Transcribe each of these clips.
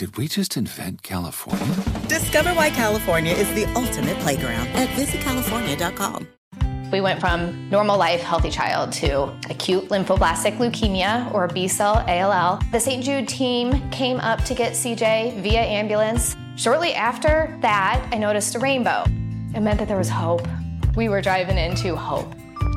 Did we just invent California? Discover why California is the ultimate playground at visitcalifornia.com. We went from normal life, healthy child to acute lymphoblastic leukemia or B cell ALL. The St. Jude team came up to get CJ via ambulance. Shortly after that, I noticed a rainbow. It meant that there was hope. We were driving into hope.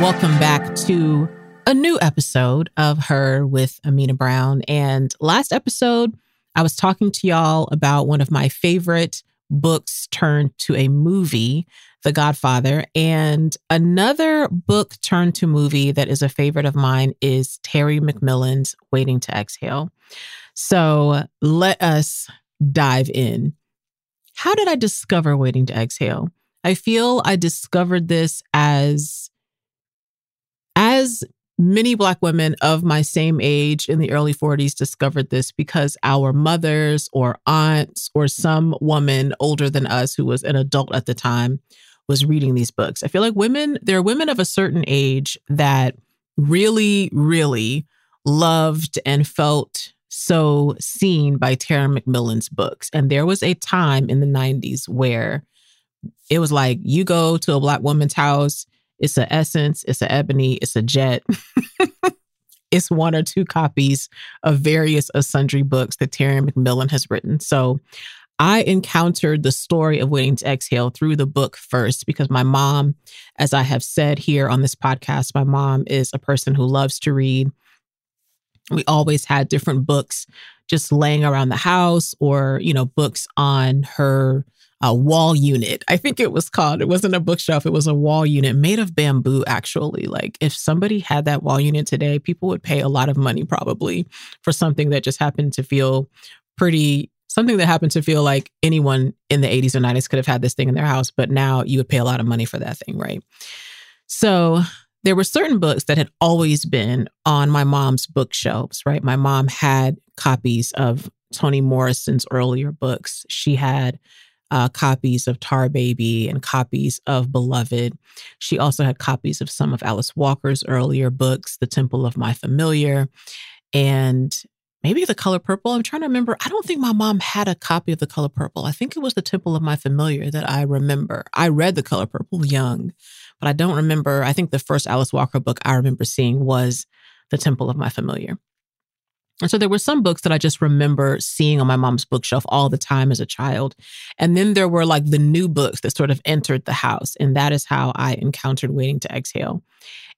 Welcome back to a new episode of Her with Amina Brown. And last episode, I was talking to y'all about one of my favorite books turned to a movie, The Godfather. And another book turned to movie that is a favorite of mine is Terry McMillan's Waiting to Exhale. So let us dive in. How did I discover Waiting to Exhale? I feel I discovered this as as many Black women of my same age in the early 40s discovered this because our mothers or aunts or some woman older than us who was an adult at the time was reading these books. I feel like women, there are women of a certain age that really, really loved and felt so seen by Terry McMillan's books. And there was a time in the 90s where it was like you go to a Black woman's house it's an Essence, it's an Ebony, it's a Jet. it's one or two copies of various of sundry books that Terry McMillan has written. So I encountered the story of Waiting to Exhale through the book first because my mom, as I have said here on this podcast, my mom is a person who loves to read. We always had different books just laying around the house or, you know, books on her a wall unit. I think it was called. It wasn't a bookshelf, it was a wall unit made of bamboo, actually. Like, if somebody had that wall unit today, people would pay a lot of money probably for something that just happened to feel pretty, something that happened to feel like anyone in the 80s or 90s could have had this thing in their house, but now you would pay a lot of money for that thing, right? So, there were certain books that had always been on my mom's bookshelves, right? My mom had copies of Toni Morrison's earlier books. She had uh, copies of Tar Baby and copies of Beloved. She also had copies of some of Alice Walker's earlier books, The Temple of My Familiar, and maybe The Color Purple. I'm trying to remember. I don't think my mom had a copy of The Color Purple. I think it was The Temple of My Familiar that I remember. I read The Color Purple young, but I don't remember. I think the first Alice Walker book I remember seeing was The Temple of My Familiar. And so there were some books that I just remember seeing on my mom's bookshelf all the time as a child. And then there were like the new books that sort of entered the house. And that is how I encountered Waiting to Exhale.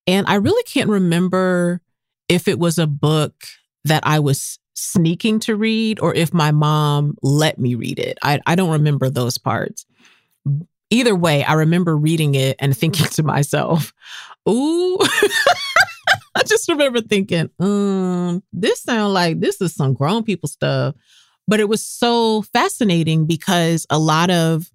And I really can't remember if it was a book that I was sneaking to read or if my mom let me read it. I, I don't remember those parts. Either way, I remember reading it and thinking to myself, ooh. I just remember thinking, um, this sounds like this is some grown people stuff. But it was so fascinating because a lot of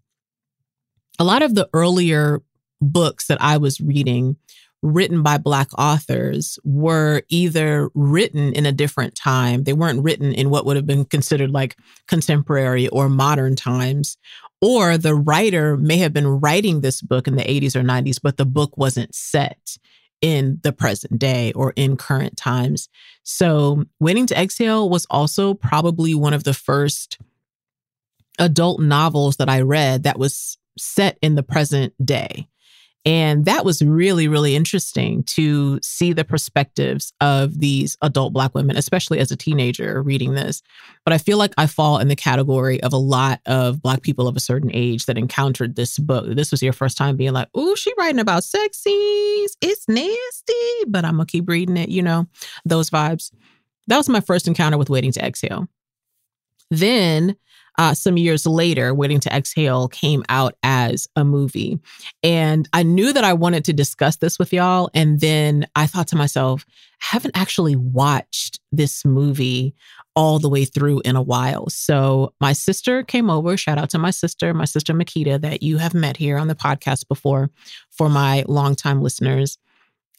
a lot of the earlier books that I was reading written by Black authors were either written in a different time. They weren't written in what would have been considered like contemporary or modern times. Or the writer may have been writing this book in the 80s or 90s, but the book wasn't set in the present day or in current times. So, Waiting to Exhale was also probably one of the first adult novels that I read that was set in the present day. And that was really, really interesting to see the perspectives of these adult Black women, especially as a teenager reading this. But I feel like I fall in the category of a lot of Black people of a certain age that encountered this book. This was your first time being like, oh, she writing about sex scenes. It's nasty, but I'm going to keep reading it, you know, those vibes. That was my first encounter with Waiting to Exhale. Then uh, some years later, Waiting to Exhale came out as a movie. And I knew that I wanted to discuss this with y'all. And then I thought to myself, I haven't actually watched this movie all the way through in a while. So my sister came over. Shout out to my sister, my sister Makita, that you have met here on the podcast before for my longtime listeners.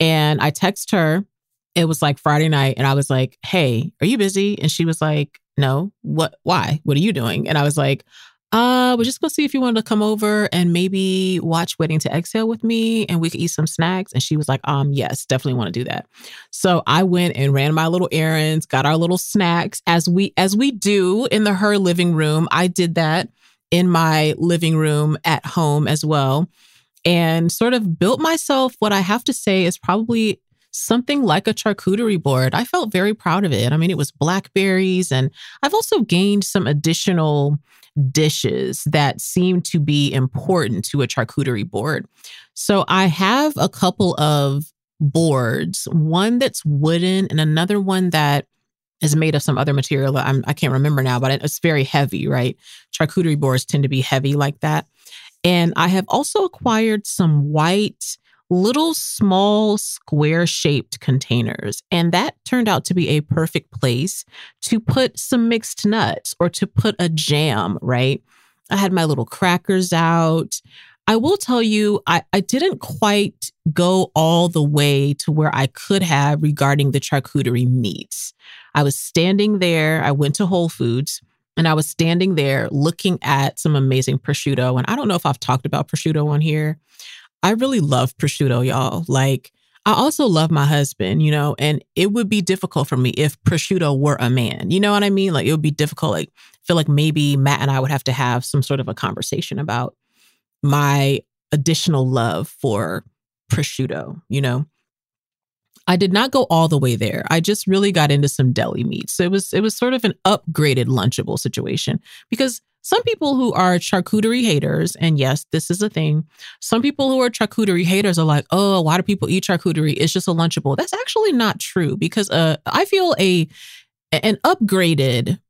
And I text her. It was like Friday night, and I was like, Hey, are you busy? And she was like, no, what, why? What are you doing? And I was like, uh, we're just gonna see if you wanted to come over and maybe watch Waiting to Exhale with me and we could eat some snacks. And she was like, um, yes, definitely want to do that. So I went and ran my little errands, got our little snacks as we as we do in the her living room. I did that in my living room at home as well. And sort of built myself what I have to say is probably something like a charcuterie board. I felt very proud of it. I mean, it was blackberries, and I've also gained some additional dishes that seem to be important to a charcuterie board. So I have a couple of boards, one that's wooden and another one that is made of some other material. I'm, I can not remember now, but it's very heavy, right? Charcuterie boards tend to be heavy like that. And I have also acquired some white little small square shaped containers. And that turned out to be a perfect place to put some mixed nuts or to put a jam, right? I had my little crackers out. I will tell you, I, I didn't quite go all the way to where I could have regarding the charcuterie meats. I was standing there, I went to Whole Foods. And I was standing there looking at some amazing prosciutto. And I don't know if I've talked about prosciutto on here, I really love prosciutto, y'all. Like, I also love my husband, you know, and it would be difficult for me if prosciutto were a man. You know what I mean? Like, it would be difficult. Like, feel like maybe Matt and I would have to have some sort of a conversation about my additional love for prosciutto, you know? I did not go all the way there. I just really got into some deli meats. So it was it was sort of an upgraded lunchable situation because some people who are charcuterie haters, and yes, this is a thing. Some people who are charcuterie haters are like, oh, why do people eat charcuterie? It's just a Lunchable. That's actually not true because uh, I feel a an upgraded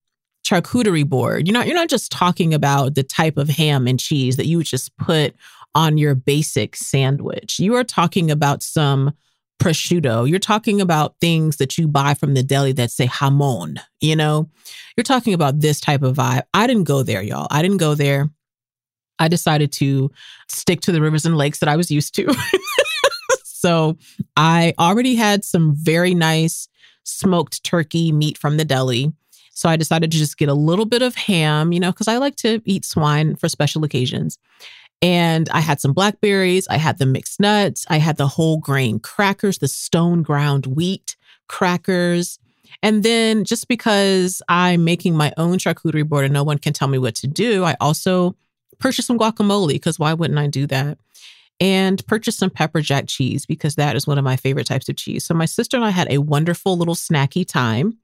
charcuterie board. You're not you're not just talking about the type of ham and cheese that you would just put on your basic sandwich. You are talking about some prosciutto. You're talking about things that you buy from the deli that say jamon, you know? You're talking about this type of vibe. I didn't go there, y'all. I didn't go there. I decided to stick to the rivers and lakes that I was used to. so I already had some very nice smoked turkey meat from the deli. So I decided to just get a little bit of ham, you know, because I like to eat swine for special occasions. And I had some blackberries, I had the mixed nuts, I had the whole grain crackers, the stone ground wheat crackers. And then just because I'm making my own charcuterie board and no one can tell me what to do, I also purchased some guacamole because why wouldn't I do that? and purchased some pepper jack cheese because that is one of my favorite types of cheese. So my sister and I had a wonderful little snacky time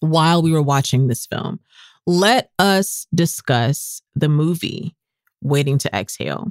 while we were watching this film. Let us discuss the movie Waiting to Exhale.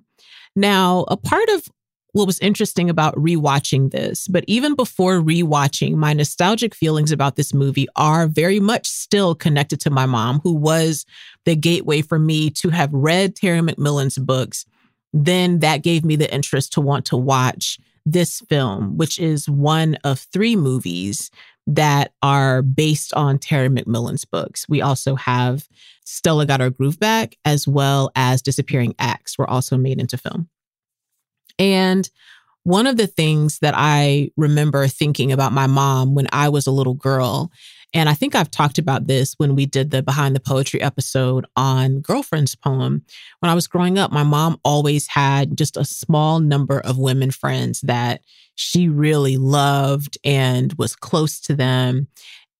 Now, a part of what was interesting about rewatching this, but even before rewatching, my nostalgic feelings about this movie are very much still connected to my mom, who was the gateway for me to have read Terry McMillan's books. Then that gave me the interest to want to watch this film, which is one of three movies that are based on Terry McMillan's books. We also have Stella Got Her Groove Back, as well as Disappearing Acts, were also made into film. And one of the things that I remember thinking about my mom when I was a little girl, and I think I've talked about this when we did the Behind the Poetry episode on Girlfriend's Poem. When I was growing up, my mom always had just a small number of women friends that she really loved and was close to them.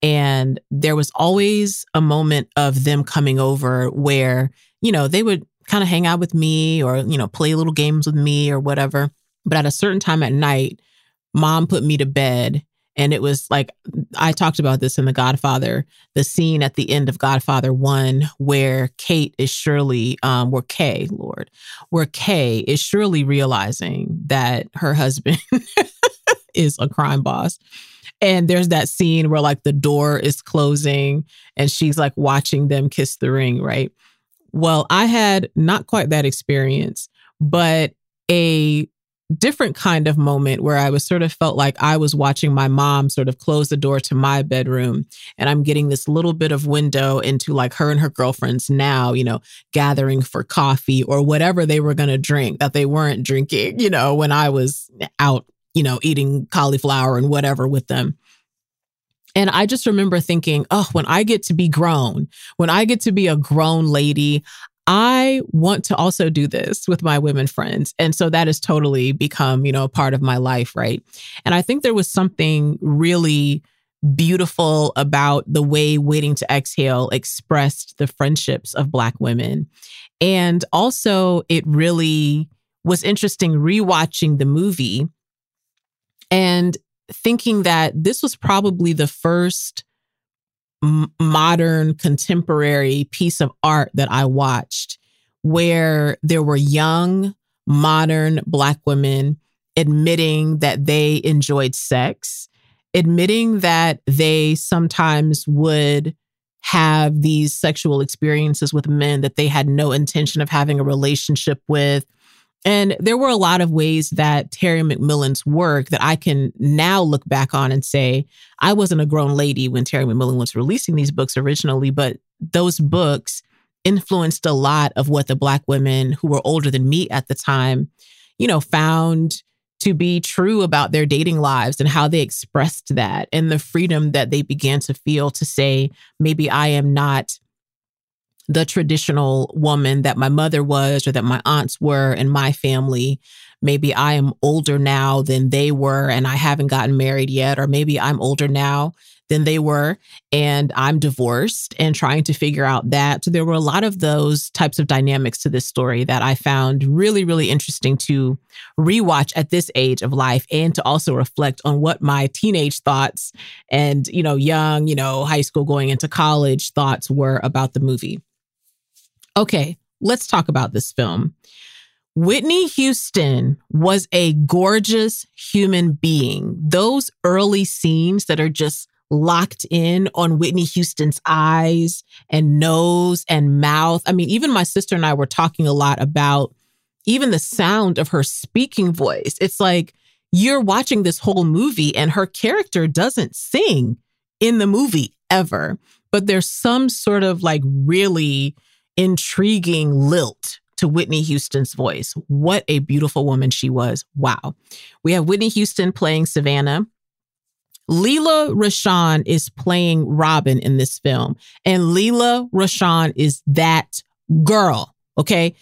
And there was always a moment of them coming over where, you know, they would kind of hang out with me or, you know, play little games with me or whatever. But at a certain time at night, mom put me to bed. And it was like, I talked about this in The Godfather, the scene at the end of Godfather 1, where Kate is surely, um, where Kay, Lord, where Kay is surely realizing that her husband is a crime boss. And there's that scene where like the door is closing and she's like watching them kiss the ring, right? Well, I had not quite that experience, but a different kind of moment where I was sort of felt like I was watching my mom sort of close the door to my bedroom and I'm getting this little bit of window into like her and her girlfriends now, you know, gathering for coffee or whatever they were going to drink that they weren't drinking, you know, when I was out, you know, eating cauliflower and whatever with them. And I just remember thinking, oh, when I get to be grown, when I get to be a grown lady, I want to also do this with my women friends. And so that has totally become, you know, a part of my life, right? And I think there was something really beautiful about the way Waiting to Exhale expressed the friendships of Black women. And also, it really was interesting rewatching the movie and thinking that this was probably the first modern contemporary piece of art that I watched where there were young, modern Black women admitting that they enjoyed sex, admitting that they sometimes would have these sexual experiences with men that they had no intention of having a relationship with, and there were a lot of ways that Terry McMillan's work that I can now look back on and say, I wasn't a grown lady when Terry McMillan was releasing these books originally, but those books influenced a lot of what the Black women who were older than me at the time, you know, found to be true about their dating lives and how they expressed that and the freedom that they began to feel to say, maybe I am not the traditional woman that my mother was or that my aunts were in my family. Maybe I am older now than they were and I haven't gotten married yet, or maybe I'm older now than they were and I'm divorced and trying to figure out that. So there were a lot of those types of dynamics to this story that I found really, really interesting to rewatch at this age of life and to also reflect on what my teenage thoughts and, you know, young, you know, high school going into college thoughts were about the movie. Okay, let's talk about this film. Whitney Houston was a gorgeous human being. Those early scenes that are just locked in on Whitney Houston's eyes and nose and mouth. I mean, even my sister and I were talking a lot about even the sound of her speaking voice. It's like you're watching this whole movie and her character doesn't sing in the movie ever, but there's some sort of like really intriguing lilt to Whitney Houston's voice. What a beautiful woman she was. Wow. We have Whitney Houston playing Savannah. Lela Rochon is playing Robin in this film, and Lela Rochon is that girl. Okay.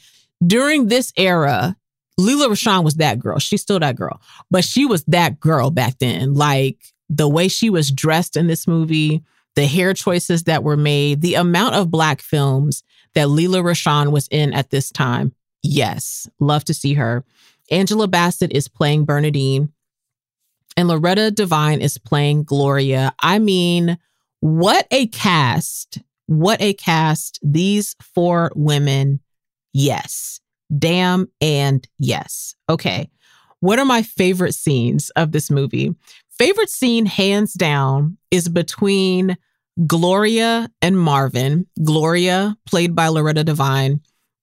During this era, Lela Rochon was that girl. She's still that girl, but she was that girl back then. Like the way she was dressed in this movie, the hair choices that were made, the amount of Black films that Lela Rochon was in at this time. Yes, love to see her. Angela Bassett is playing Bernadine, and Loretta Devine is playing Gloria. I mean, what a cast! What a cast. These four women, yes. Damn and yes. Okay. What are my favorite scenes of this movie? Favorite scene, hands down, is between Gloria and Marvin. Gloria, played by Loretta Devine,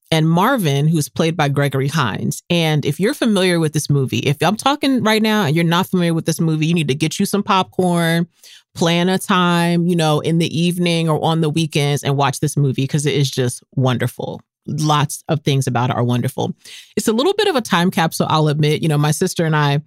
and Marvin, who's played by Gregory Hines. And if you're familiar with this movie, if I'm talking right now and you're not familiar with this movie, you need to get you some popcorn, plan a time, you know, in the evening or on the weekends and watch this movie because it is just wonderful. Lots of things about it are wonderful. It's a little bit of a time capsule, I'll admit. You know, my sister and I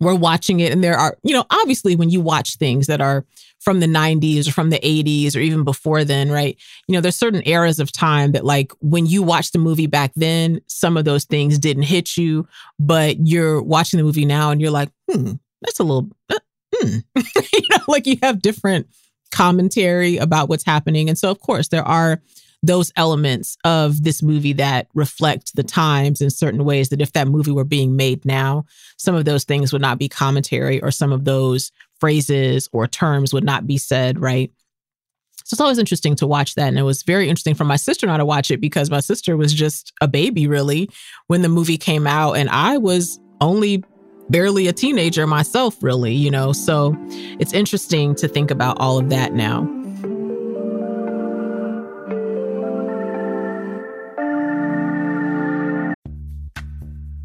were watching it, and there are, you know, obviously when you watch things that are from the 90s or from the 80s or even before then, right? You know, there's certain eras of time that, like, when you watch the movie back then, some of those things didn't hit you, but you're watching the movie now and you're like, hmm, that's a little, uh, hmm. you know, like you have different commentary about what's happening. And so, of course, there are those elements of this movie that reflect the times in certain ways that if that movie were being made now, some of those things would not be commentary or some of those phrases or terms would not be said, right? So it's always interesting to watch that. And it was very interesting for my sister I to watch it because my sister was just a baby, really, when the movie came out. And I was only barely a teenager myself, really, you know? So it's interesting to think about all of that now.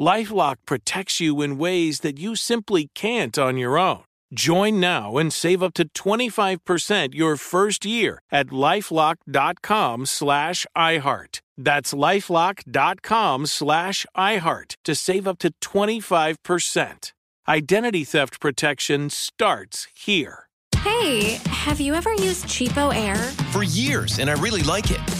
Lifelock protects you in ways that you simply can't on your own. Join now and save up to 25% your first year at lifelock.com slash iHeart. That's lifelock.com slash iHeart to save up to 25%. Identity theft protection starts here. Hey, have you ever used Cheapo Air? For years, and I really like it.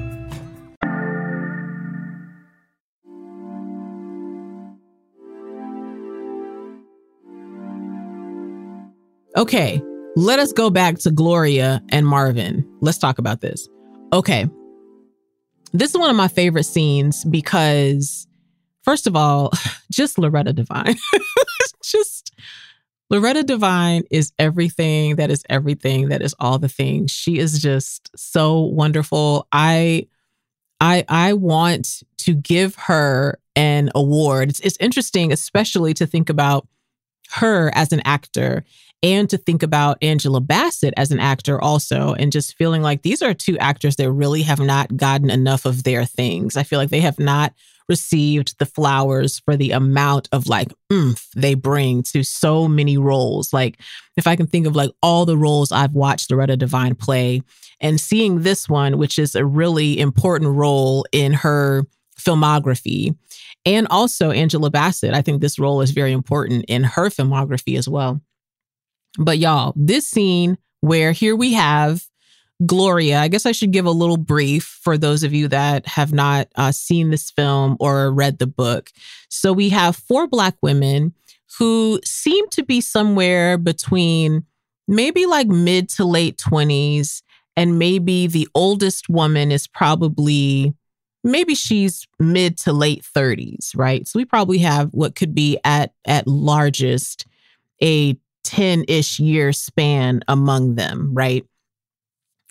Okay, let us go back to Gloria and Marvin. Let's talk about this. Okay. This is one of my favorite scenes because, first of all, just Loretta Devine. just Loretta Devine is everything that is everything that is all the things. She is just so wonderful. I I I want to give her an award. It's, it's interesting, especially to think about her as an actor and to think about Angela Bassett as an actor also, and just feeling like these are two actors that really have not gotten enough of their things. I feel like they have not received the flowers for the amount of like oomph they bring to so many roles. Like, if I can think of like all the roles I've watched Loretta Devine play, and seeing this one, which is a really important role in her filmography. And also Angela Bassett. I think this role is very important in her filmography as well. But y'all, this scene where here we have Gloria, I guess I should give a little brief for those of you that have not uh, seen this film or read the book. So we have four Black women who seem to be somewhere between maybe like mid to late 20s, and maybe the oldest woman is probably maybe she's mid to late 30s, right? So we probably have what could be at at largest a 10 ish year span among them, right?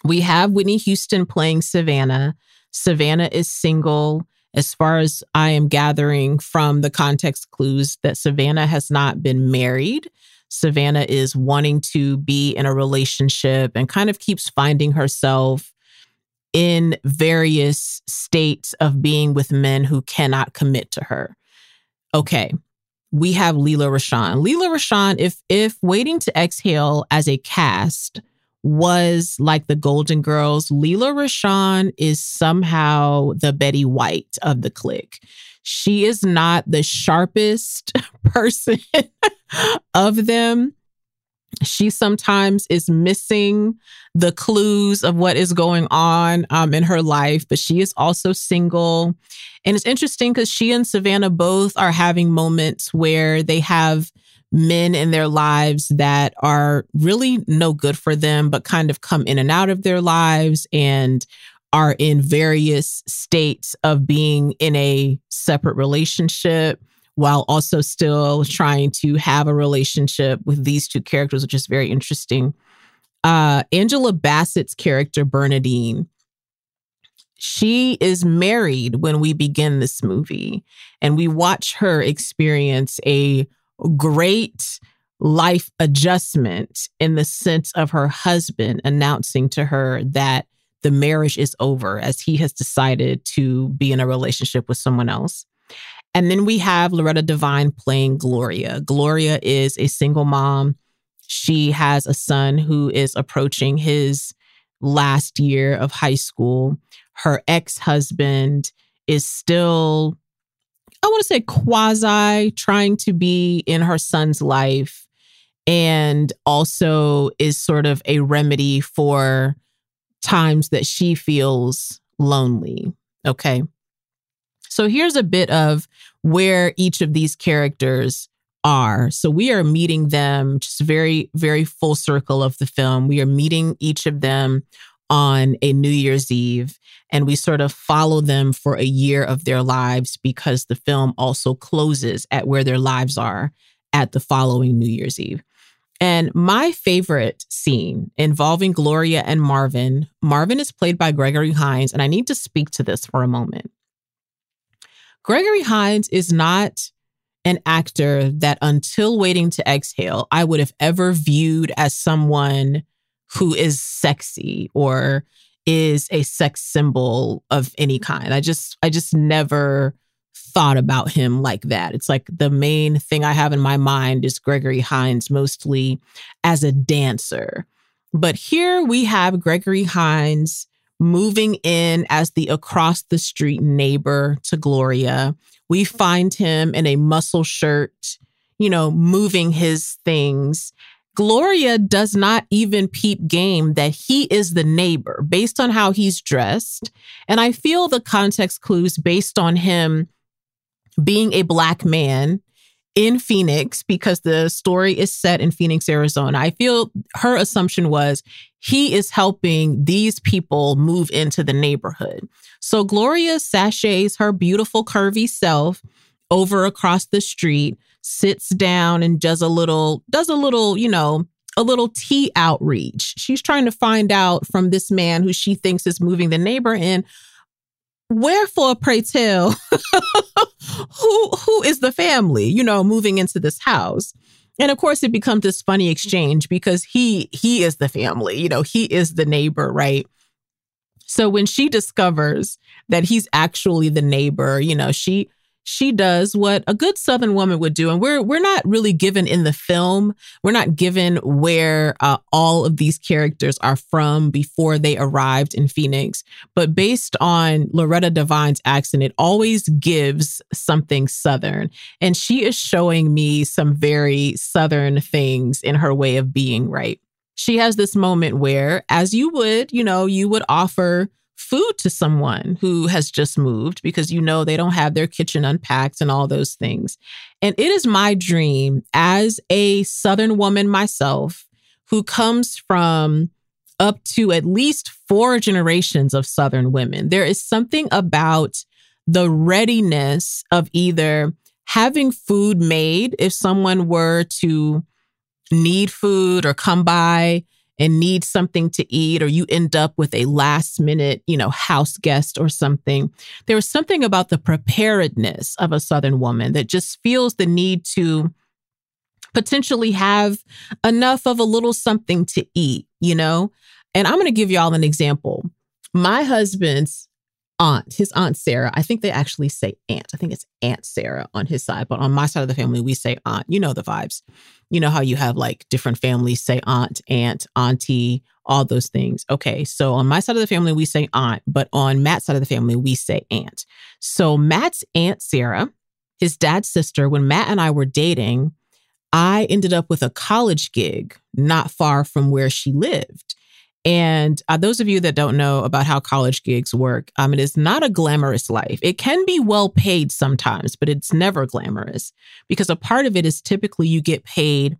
We have Whitney Houston playing Savannah. Savannah is single. As far as I am gathering from the context clues, that Savannah has not been married. Savannah is wanting to be in a relationship and kind of keeps finding herself in various states of being with men who cannot commit to her. Okay, we have Lela Rochon. Lela Rochon, if if Waiting to Exhale as a cast was like the Golden Girls, Lela Rochon is somehow the Betty White of the clique. She is not the sharpest person of them she sometimes is missing the clues of what is going on um, in her life, but she is also single. And it's interesting because she and Savannah both are having moments where they have men in their lives that are really no good for them, but kind of come in and out of their lives and are in various states of being in a separate relationship while also still trying to have a relationship with these two characters, which is very interesting. Uh, Angela Bassett's character, Bernadine, she is married when we begin this movie, and we watch her experience a great life adjustment in the sense of her husband announcing to her that the marriage is over as he has decided to be in a relationship with someone else. And then we have Loretta Devine playing Gloria. Gloria is a single mom. She has a son who is approaching his last year of high school. Her ex husband is still, I want to say, quasi trying to be in her son's life and also is sort of a remedy for times that she feels lonely. Okay. So here's a bit of where each of these characters are. So we are meeting them just very, very full circle of the film. We are meeting each of them on a New Year's Eve, and we sort of follow them for a year of their lives because the film also closes at where their lives are at the following New Year's Eve. And my favorite scene involving Gloria and Marvin, Marvin is played by Gregory Hines, and I need to speak to this for a moment. Gregory Hines is not an actor that until waiting to exhale, I would have ever viewed as someone who is sexy or is a sex symbol of any kind. I just I just never thought about him like that. It's like the main thing I have in my mind is Gregory Hines mostly as a dancer. But here we have Gregory Hines moving in as the across the street neighbor to Gloria. We find him in a muscle shirt, you know, moving his things. Gloria does not even peep game that he is the neighbor based on how he's dressed. And I feel the context clues based on him being a black man in Phoenix because the story is set in Phoenix, Arizona. I feel her assumption was he is helping these people move into the neighborhood. So Gloria sashays her beautiful, curvy self over across the street, sits down and does a little, does a little, you know, a little tea outreach. She's trying to find out from this man who she thinks is moving the neighbor in wherefore pray tell who who is the family you know moving into this house? And of course it becomes this funny exchange because he he is the family you know he is the neighbor right? So when she discovers that he's actually the neighbor you know she she does what a good southern woman would do. And we're we're not really given in the film. We're not given where uh, all of these characters are from before they arrived in phoenix. But based on loretta devine's accent it always gives something southern. And she is showing me some very southern things in her way of being right. She has this moment where as you would you know you would offer food to someone who has just moved because you know they don't have their kitchen unpacked and all those things. And it is my dream as a Southern woman myself who comes from up to at least four generations of Southern women. There is something about the readiness of either having food made if someone were to need food or come by and need something to eat or you end up with a last minute, you know, house guest or something. There was something about the preparedness of a Southern woman that just feels the need to potentially have enough of a little something to eat, you know? And I'm going to give y'all an example. My husband's aunt, his aunt Sarah, I think they actually say aunt. I think it's Aunt Sarah on his side, but on my side of the family, we say aunt. You know the vibes you know how you have like different families say aunt, aunt, auntie, all those things. Okay, so on my side of the family, we say aunt, but on Matt's side of the family, we say aunt. So Matt's aunt, Sarah, his dad's sister, when Matt and I were dating, I ended up with a college gig not far from where she lived. And uh, those of you that don't know about how college gigs work, um, it is not a glamorous life. It can be well paid sometimes, but it's never glamorous because a part of it is typically you get paid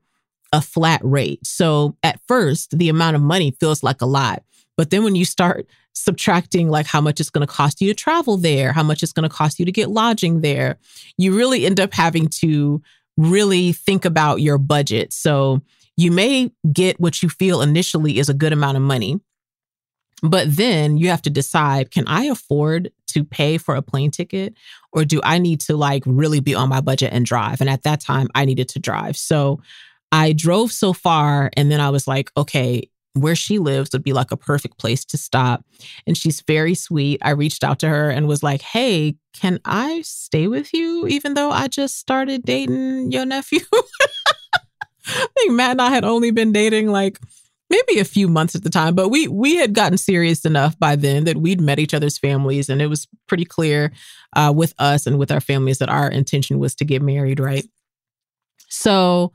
a flat rate. So at first, the amount of money feels like a lot. But then when you start subtracting like how much it's going to cost you to travel there, how much it's going to cost you to get lodging there, you really end up having to really think about your budget. So you may get what you feel initially is a good amount of money, but then you have to decide can I afford to pay for a plane ticket or do I need to like really be on my budget and drive? And at that time, I needed to drive. So I drove so far and then I was like, okay, where she lives would be like a perfect place to stop. And she's very sweet. I reached out to her and was like, hey, can I stay with you even though I just started dating your nephew? I think Matt and I had only been dating like maybe a few months at the time, but we we had gotten serious enough by then that we'd met each other's families, and it was pretty clear uh, with us and with our families that our intention was to get married, right? So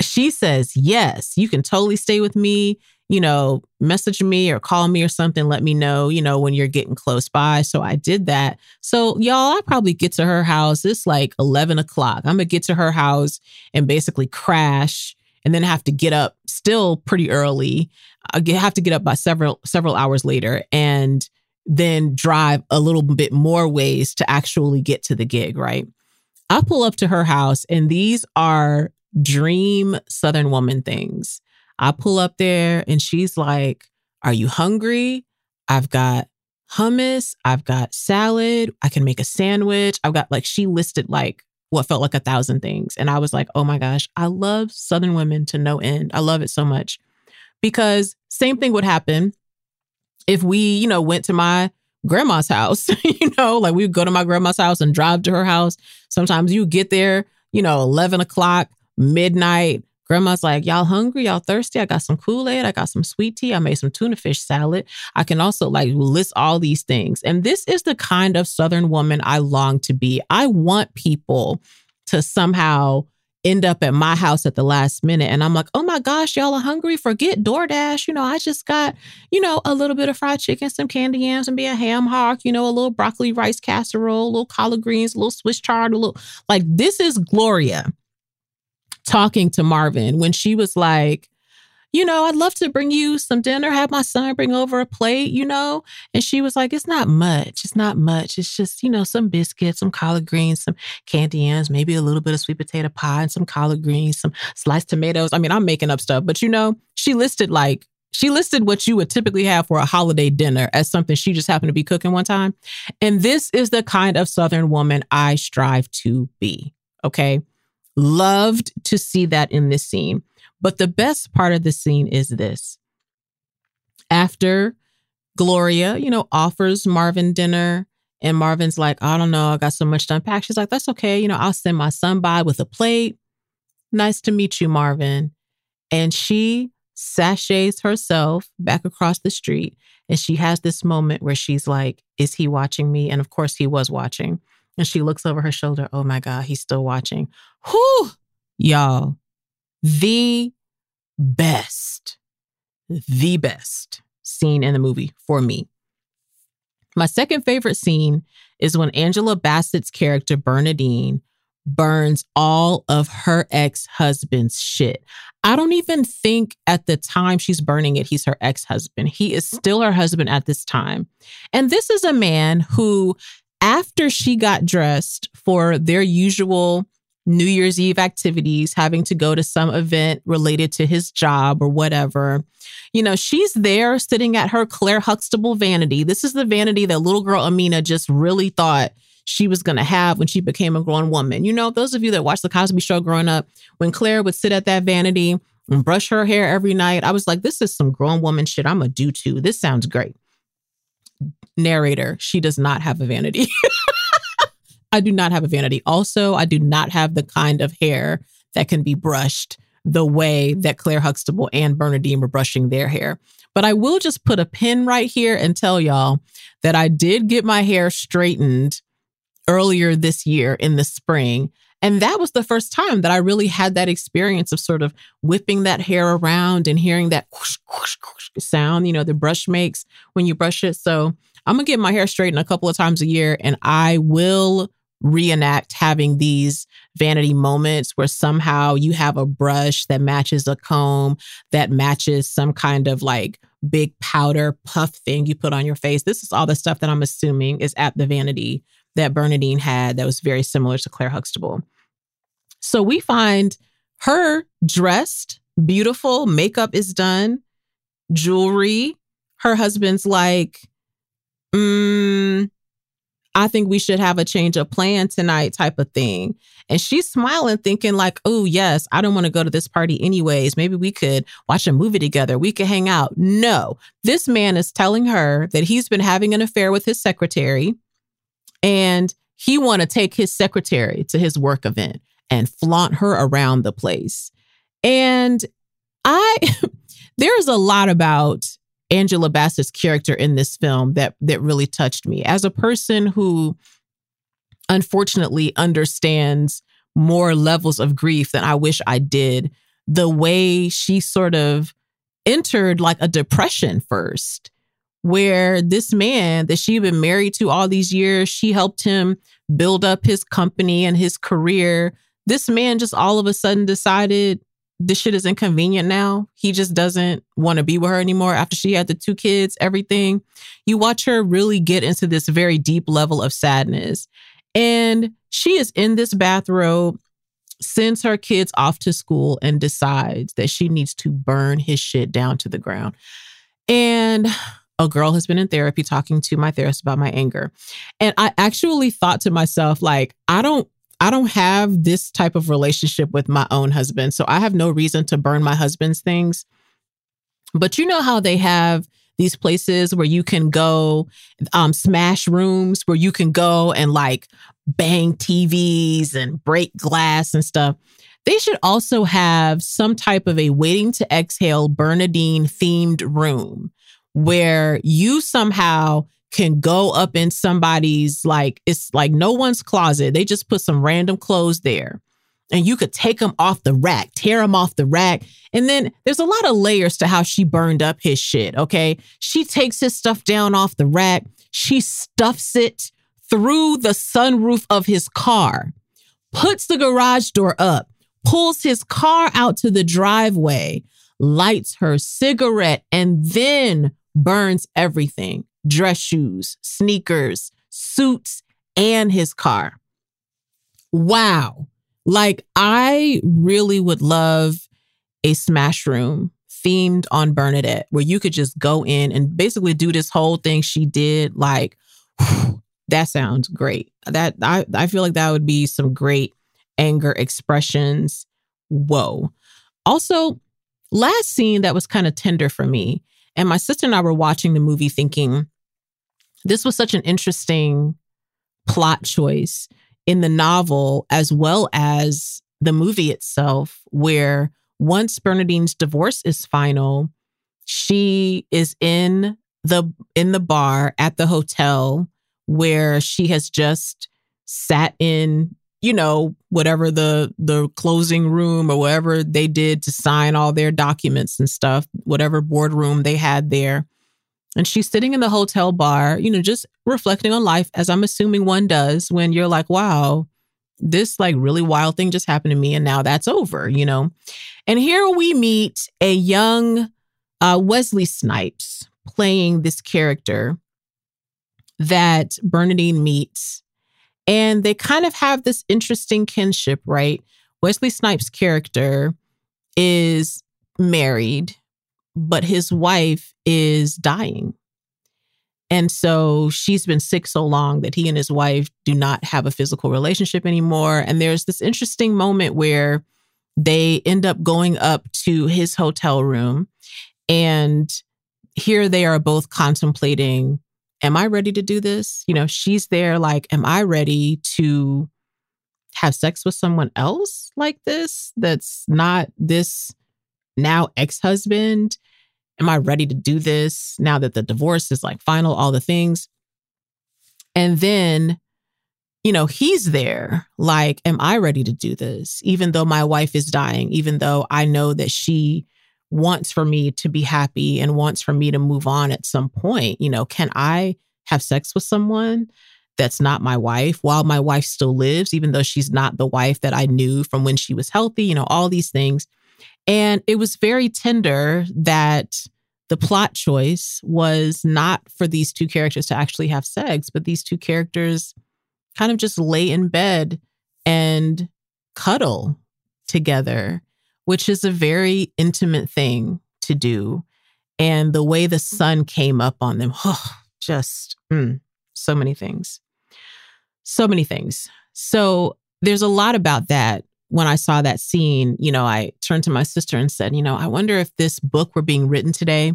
she says, "Yes, you can totally stay with me you know, message me or call me or something, let me know, you know, when you're getting close by. So I did that. So, y'all, I probably get to her house. It's like 11 o'clock. I'm going to get to her house and basically crash and then have to get up still pretty early. I have to get up by several, several hours later and then drive a little bit more ways to actually get to the gig, right? I pull up to her house and these are dream Southern woman things. I pull up there and she's like, Are you hungry? I've got hummus. I've got salad. I can make a sandwich. I've got like, she listed like what felt like a thousand things. And I was like, Oh my gosh, I love Southern women to no end. I love it so much because same thing would happen if we, you know, went to my grandma's house, you know, like we would go to my grandma's house and drive to her house. Sometimes you get there, you know, 11 o'clock, midnight, Grandma's like, y'all hungry? Y'all thirsty? I got some Kool Aid. I got some sweet tea. I made some tuna fish salad. I can also like list all these things. And this is the kind of Southern woman I long to be. I want people to somehow end up at my house at the last minute. And I'm like, oh my gosh, y'all are hungry? Forget DoorDash. You know, I just got, you know, a little bit of fried chicken, some candy yams, and be a ham hock, you know, a little broccoli rice casserole, a little collard greens, a little Swiss chard, a little like this is Gloria talking to Marvin when she was like, you know, I'd love to bring you some dinner, have my son bring over a plate, you know? And she was like, it's not much. It's not much. It's just, you know, some biscuits, some collard greens, some candy yams, maybe a little bit of sweet potato pie and some collard greens, some sliced tomatoes. I mean, I'm making up stuff, but you know, she listed like, she listed what you would typically have for a holiday dinner as something she just happened to be cooking one time. And this is the kind of Southern woman I strive to be. Okay. Loved to see that in this scene. But the best part of the scene is this. After Gloria, you know, offers Marvin dinner, and Marvin's like, I don't know, I got so much to unpack. She's like, that's okay. You know, I'll send my son by with a plate. Nice to meet you, Marvin. And she sashays herself back across the street. And she has this moment where she's like, Is he watching me? And of course, he was watching. And she looks over her shoulder. Oh my God, he's still watching. Whew, y'all the best, the best scene in the movie for me. My second favorite scene is when Angela Bassett's character, Bernadine, burns all of her ex husband's shit. I don't even think at the time she's burning it, he's her ex husband. He is still her husband at this time. And this is a man who, after she got dressed for their usual New Year's Eve activities, having to go to some event related to his job or whatever. You know, she's there sitting at her Claire Huxtable vanity. This is the vanity that little girl Amina just really thought she was going to have when she became a grown woman. You know, those of you that watched The Cosby Show growing up, when Claire would sit at that vanity and brush her hair every night, I was like, this is some grown woman shit I'm going to do too. This sounds great. Narrator, she does not have a vanity. I do not have a vanity. Also, I do not have the kind of hair that can be brushed the way that Claire Huxtable and Bernadine were brushing their hair. But I will just put a pin right here and tell y'all that I did get my hair straightened earlier this year in the spring. And that was the first time that I really had that experience of sort of whipping that hair around and hearing that whoosh, whoosh, whoosh sound, you know, the brush makes when you brush it. So I'm going to get my hair straightened a couple of times a year and I will reenact having these vanity moments where somehow you have a brush that matches a comb that matches some kind of like big powder puff thing you put on your face. This is all the stuff that I'm assuming is at the vanity that Bernadine had that was very similar to Claire Huxtable. So we find her dressed, beautiful, makeup is done, jewelry. Her husband's like, mm, I think we should have a change of plan tonight type of thing. And she's smiling, thinking, like, oh, yes, I don't want to go to this party anyways. Maybe we could watch a movie together. We could hang out. No, this man is telling her that he's been having an affair with his secretary and he want to take his secretary to his work event and flaunt her around the place. And I, there's a lot about Angela Bassett's character in this film that that really touched me. As a person who unfortunately understands more levels of grief than I wish I did, the way she sort of entered like a depression first, where this man that she'd been married to all these years, she helped him build up his company and his career. This man just all of a sudden decided this shit is inconvenient now. He just doesn't want to be with her anymore after she had the two kids, everything. You watch her really get into this very deep level of sadness. And she is in this bathrobe, sends her kids off to school, and decides that she needs to burn his shit down to the ground. And a girl has been in therapy talking to my therapist about my anger. And I actually thought to myself, like, I don't I don't have this type of relationship with my own husband. So I have no reason to burn my husband's things. But you know how they have these places where you can go, um, smash rooms where you can go and like bang TVs and break glass and stuff. They should also have some type of a waiting to exhale Bernadine themed room where you somehow can go up in somebody's like it's like no one's closet. They just put some random clothes there. And you could take them off the rack, tear them off the rack. And then there's a lot of layers to how she burned up his shit, okay? She takes his stuff down off the rack. She stuffs it through the sunroof of his car, puts the garage door up, pulls his car out to the driveway, lights her cigarette, and then burns everything dress shoes, sneakers, suits, and his car. Wow. Like, I really would love a smash room themed on Bernadette where you could just go in and basically do this whole thing she did. Like, whew, that sounds great. That I, I feel like that would be some great anger expressions. Whoa. Also, last scene that was kind of tender for me. And my sister and I were watching the movie thinking, this was such an interesting plot choice in the novel as well as the movie itself, where once Bernadine's divorce is final, she is in the in the bar at the hotel where she has just sat in you know whatever the the closing room or whatever they did to sign all their documents and stuff whatever boardroom they had there and she's sitting in the hotel bar, you know, just reflecting on life, as I'm assuming one does when you're like, wow, this like really wild thing just happened to me and now that's over, you know? And here we meet a young uh, Wesley Snipes playing this character that Bernadine meets. And they kind of have this interesting kinship, right? Wesley Snipes' character is married but his wife is dying. And so she's been sick so long that he and his wife do not have a physical relationship anymore. And there's this interesting moment where they end up going up to his hotel room. And here they are both contemplating Am I ready to do this? You know, she's there like, Am I ready to have sex with someone else like this that's not this now ex husband? Am I ready to do this now that the divorce is like final, all the things? And then, you know, he's there like, Am I ready to do this? Even though my wife is dying, even though I know that she wants for me to be happy and wants for me to move on at some point, you know, can I have sex with someone? that's not my wife while my wife still lives, even though she's not the wife that I knew from when she was healthy, you know, all these things. And it was very tender that the plot choice was not for these two characters to actually have sex, but these two characters kind of just lay in bed and cuddle together, which is a very intimate thing to do. And the way the sun came up on them, oh, just mm, so many things. So many things. So there's a lot about that when I saw that scene, you know, I turned to my sister and said, you know, I wonder if this book were being written today,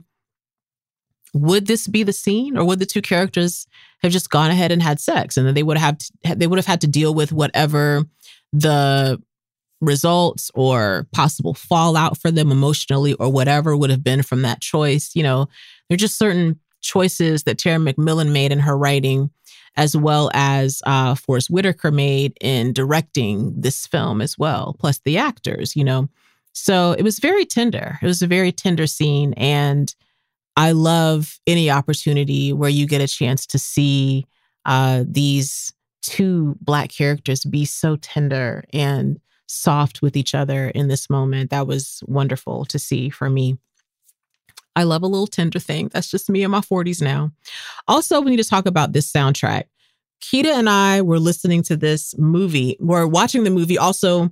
would this be the scene or would the two characters have just gone ahead and had sex and then they would have to, they would have had to deal with whatever the results or possible fallout for them emotionally or whatever would have been from that choice. You know, there are just certain choices that Terry McMillan made in her writing as well as uh, Forest Whitaker made in directing this film as well, plus the actors, you know. So it was very tender. It was a very tender scene. And I love any opportunity where you get a chance to see uh, these two Black characters be so tender and soft with each other in this moment. That was wonderful to see for me. I love a little tender thing. That's just me in my 40s now. Also, we need to talk about this soundtrack. Kita and I were listening to this movie, we're watching the movie, also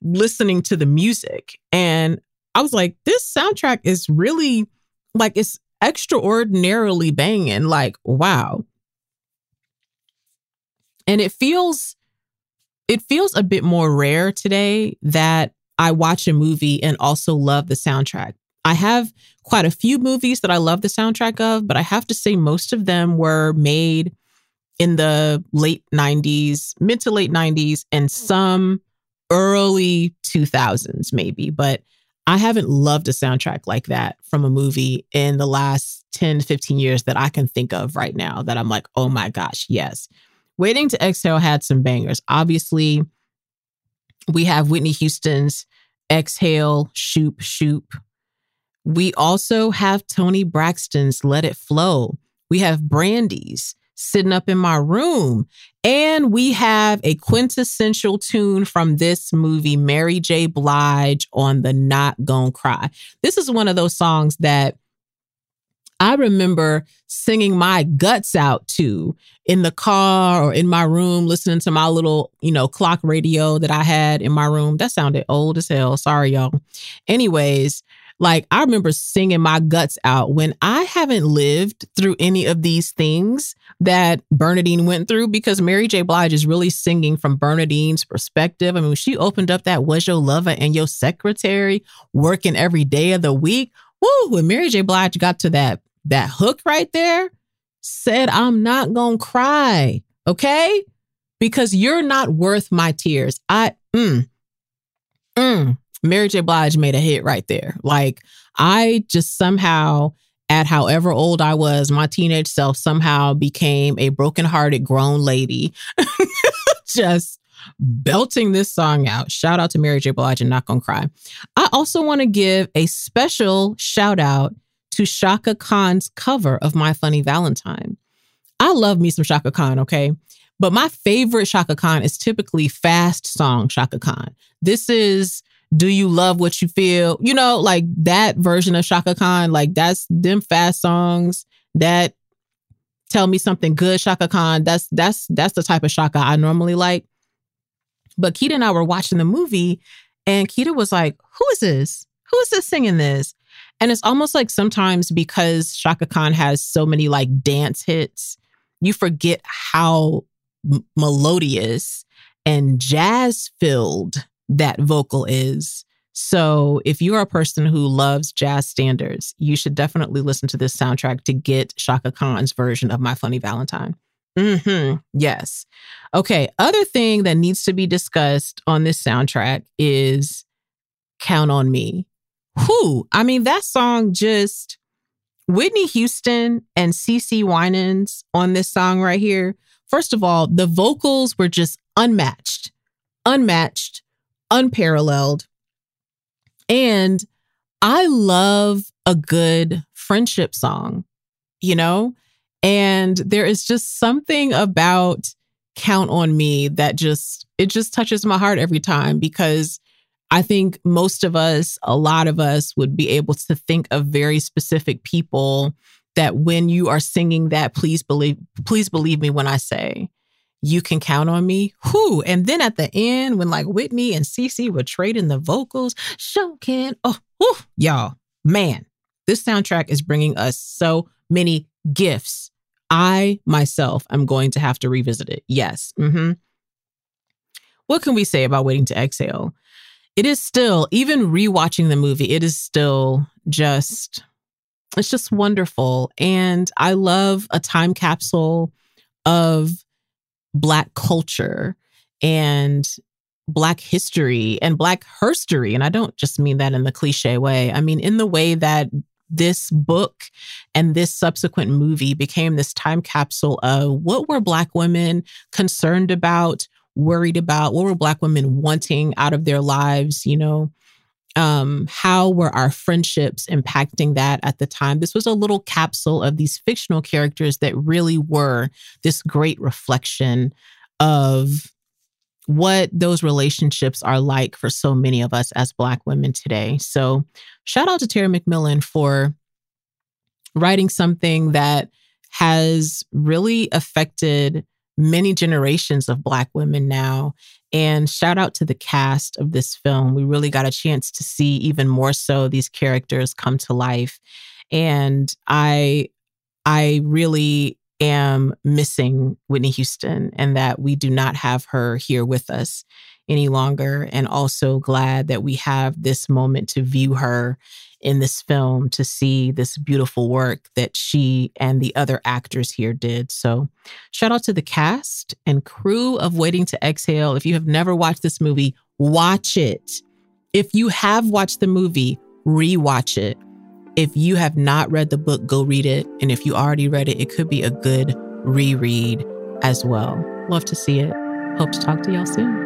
listening to the music. And I was like, this soundtrack is really like it's extraordinarily banging. Like, wow. And it feels it feels a bit more rare today that I watch a movie and also love the soundtrack. I have quite a few movies that I love the soundtrack of, but I have to say most of them were made in the late 90s, mid to late 90s, and some early 2000s, maybe. But I haven't loved a soundtrack like that from a movie in the last 10, 15 years that I can think of right now that I'm like, oh my gosh, yes. Waiting to Exhale had some bangers. Obviously, we have Whitney Houston's Exhale, Shoop, Shoop. We also have Toni Braxton's Let It Flow. We have Brandy's sitting up in my room. And we have a quintessential tune from this movie, Mary J. Blige on the Not Gonna Cry. This is one of those songs that I remember singing my guts out to in the car or in my room, listening to my little, you know, clock radio that I had in my room. That sounded old as hell. Sorry, y'all. Anyways, like I remember singing my guts out when I haven't lived through any of these things that Bernadine went through because Mary J. Blige is really singing from Bernadine's perspective. I mean, she opened up that Was Your Lover and Your Secretary working every day of the week. Woo, when Mary J. Blige got to that that hook right there, said, I'm not gonna cry, okay? Because you're not worth my tears. I mm, mm, Mary J. Blige made a hit right there. Like I just somehow, at however old I was, my teenage self somehow became a brokenhearted grown lady, just belting this song out. Shout out to Mary J. Blige and Not Gonna Cry. I also want to give a special shout out to Chaka Khan's cover of My Funny Valentine. I love me some Chaka Khan, okay? But my favorite Chaka Khan is typically fast song Chaka Khan. This is do you love what you feel? You know, like that version of Chaka Khan, like that's them fast songs that tell me something good, Chaka Khan. That's that's that's the type of Chaka I normally like. But Keita and I were watching the movie, and Keita was like, Who is this? Who is this singing this? And it's almost like sometimes because Chaka Khan has so many like dance hits, you forget how m- melodious and jazz filled that vocal is. So, if you are a person who loves jazz standards, you should definitely listen to this soundtrack to get Chaka Khan's version of My Funny Valentine. Hmm. Yes. Okay. Other thing that needs to be discussed on this soundtrack is "Count on Me." Who? I mean, that song just Whitney Houston and CeCe Winans on this song right here. First of all, the vocals were just unmatched, unmatched unparalleled. And I love a good friendship song, you know? And there is just something about Count on Me that just, it just touches my heart every time because I think most of us, a lot of us would be able to think of very specific people that when you are singing that, please believe, please believe me when I say, you can count on me. Who? And then at the end, when like Whitney and CeCe were trading the vocals, show can, oh, whew, y'all, man, this soundtrack is bringing us so many gifts. I myself am going to have to revisit it. Yes. Mm-hmm. What can we say about Waiting to Exhale? It is still, even rewatching the movie, it is still just, it's just wonderful. And I love a time capsule of Black culture and Black history and Black herstory. And I don't just mean that in the cliche way. I mean, in the way that this book and this subsequent movie became this time capsule of what were Black women concerned about, worried about, what were Black women wanting out of their lives, you know? um, how were our friendships impacting that at the time? This was a little capsule of these fictional characters that really were this great reflection of what those relationships are like for so many of us as Black women today. So, shout out to Terry McMillan for writing something that has really affected many generations of Black women now and shout out to the cast of this film. We really got a chance to see even more so these characters come to life. And I I really am missing Whitney Houston and that we do not have her here with us any longer. And also glad that we have this moment to view her in this film to see this beautiful work that she and the other actors here did. So, shout out to the cast and crew of Waiting to Exhale. If you have never watched this movie, watch it. If you have watched the movie, rewatch it. If you have not read the book, go read it. And if you already read it, it could be a good reread as well. Love to see it. Hope to talk to y'all soon.